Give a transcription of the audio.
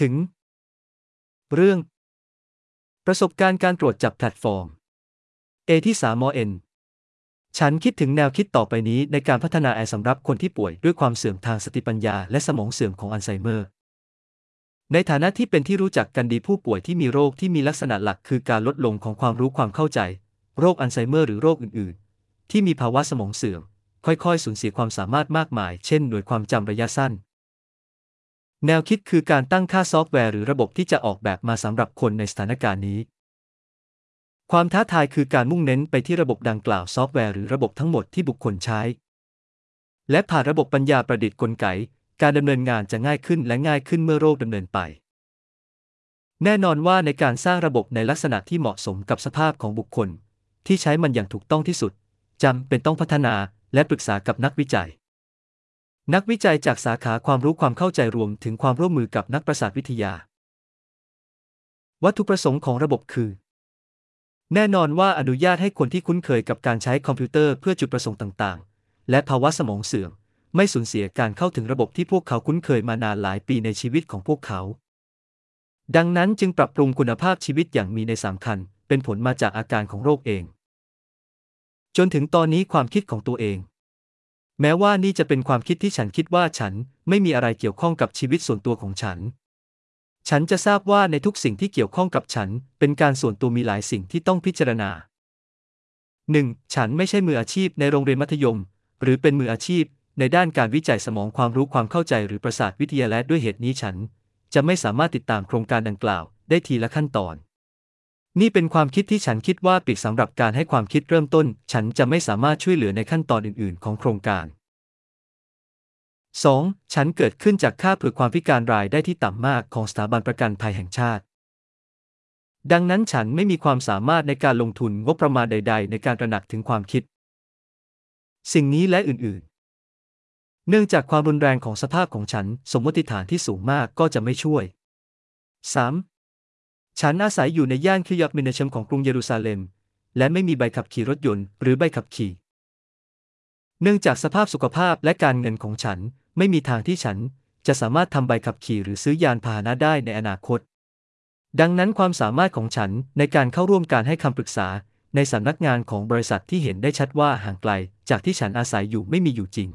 ถึง เรื่อง ประสบการณ์การตรวจจับแพลตฟอร์ม A ที่3มอ N ฉันคิดถึงแนวคิดต่อไปนี้ในการพัฒนาแอร์สำหรับคนที่ป่วยด้วยความเสื่อมทางสติปัญญาและสมองเสื่อมของอัลไซเมอร์ ในฐานะที่เป็นที่รู้จักกันดีผู้ป่วยที่มีโรคที่มีลักษณะหลักคือการลดลงของความรู้ความเข้าใจ โรคอัลไซเมอร์หรือโรคอื่น ๆ ที่มีภาวะสมองเสื่อม ค่อย ๆ สูญเสียความสามารถมากมาย เช่น หน่วยความจำระยะสั้น แนวคิดคือการตั้งค่าซอฟต์แวร์หรือระบบที่จะออกแบบมาสำหรับคนในสถานการณ์นี้ ความท้าทายคือการมุ่งเน้นไปที่ระบบดังกล่าวซอฟต์แวร์หรือระบบทั้งหมดที่บุคคลใช้ และผ่านระบบปัญญาประดิษฐ์กลไก การดำเนินงานจะง่ายขึ้นและง่ายขึ้นเมื่อโรคดำเนินไป แน่นอนว่าในการสร้างระบบในลักษณะที่เหมาะสมกับสภาพของบุคคล ที่ใช้มันอย่างถูกต้องที่สุดจำเป็นต้องพัฒนาและปรึกษากับนักวิจัย นักวิจัยจากสาขาความรู้ความเข้าใจรวมถึงความร่วมมือกับนักประสาทวิทยา วัตถุประสงค์ของระบบคือ แน่นอนว่าอนุญาตให้คนที่คุ้นเคยกับการใช้คอมพิวเตอร์เพื่อจุดประสงค์ต่างๆ และภาวะสมองเสื่อม ไม่สูญเสียการเข้าถึงระบบที่พวกเขาคุ้นเคยมานานหลายปีในชีวิตของพวกเขา ดังนั้นจึงปรับปรุงคุณภาพชีวิตอย่างมีในสำคัญ เป็นผลมาจากอาการของโรคเอง จนถึงตอนนี้ความคิดของตัวเอง แม้ว่านี่จะเป็นความคิดที่ฉันคิดว่าฉันไม่มีอะไรเกี่ยวข้องกับชีวิตส่วนตัวของฉัน ฉันจะทราบว่าในทุกสิ่งที่เกี่ยวข้องกับฉัน เป็นการส่วนตัวมีหลายสิ่งที่ต้องพิจารณา 1. ฉันไม่ใช่มืออาชีพในโรงเรียนมัธยม หรือเป็นมืออาชีพ ในด้านการวิจัยสมองความรู้ความเข้าใจหรือประสาทวิทยาและด้วยเหตุนี้ฉัน จะไม่สามารถติดตามโครงการดังกล่าว ได้ทีละขั้นตอน นี่เป็นความคิดที่ฉันคิดว่าปิดสำหรับการให้ความคิดเริ่มต้น ฉันจะไม่สามารถช่วยเหลือในขั้นตอนอื่น ๆ ของโครงการ 2. ฉันเกิดขึ้นจากค่าเผื่อความพิการรายได้ที่ต่ำมากของสถาบันประกันภัยแห่งชาติ ดังนั้นฉันไม่มีความสามารถในการลงทุนงบประมาณใด ๆ ในการตระหนักถึงความคิด สิ่งนี้และอื่น ๆ เนื่องจากความรุนแรงของสภาพของฉัน สมมติฐานที่สูงมากก็จะไม่ช่วย 3. ฉันอาศัยอยู่ในย่านคิยับมินเชมของกรุงเยรูซาเล็ม และไม่มีใบขับขี่รถยนต์หรือใบขับขี่ เนื่องจากสภาพสุขภาพและการเงินของฉันไม่มีทางที่ฉันจะสามารถทำใบขับขี่หรือซื้อยานพาหนะได้ในอนาคต ดังนั้นความสามารถของฉันในการเข้าร่วมการให้คำปรึกษาในสำนักงานของบริษัทที่เห็นได้ชัดว่าห่างไกลจากที่ฉันอาศัยอยู่ไม่มีอยู่จริง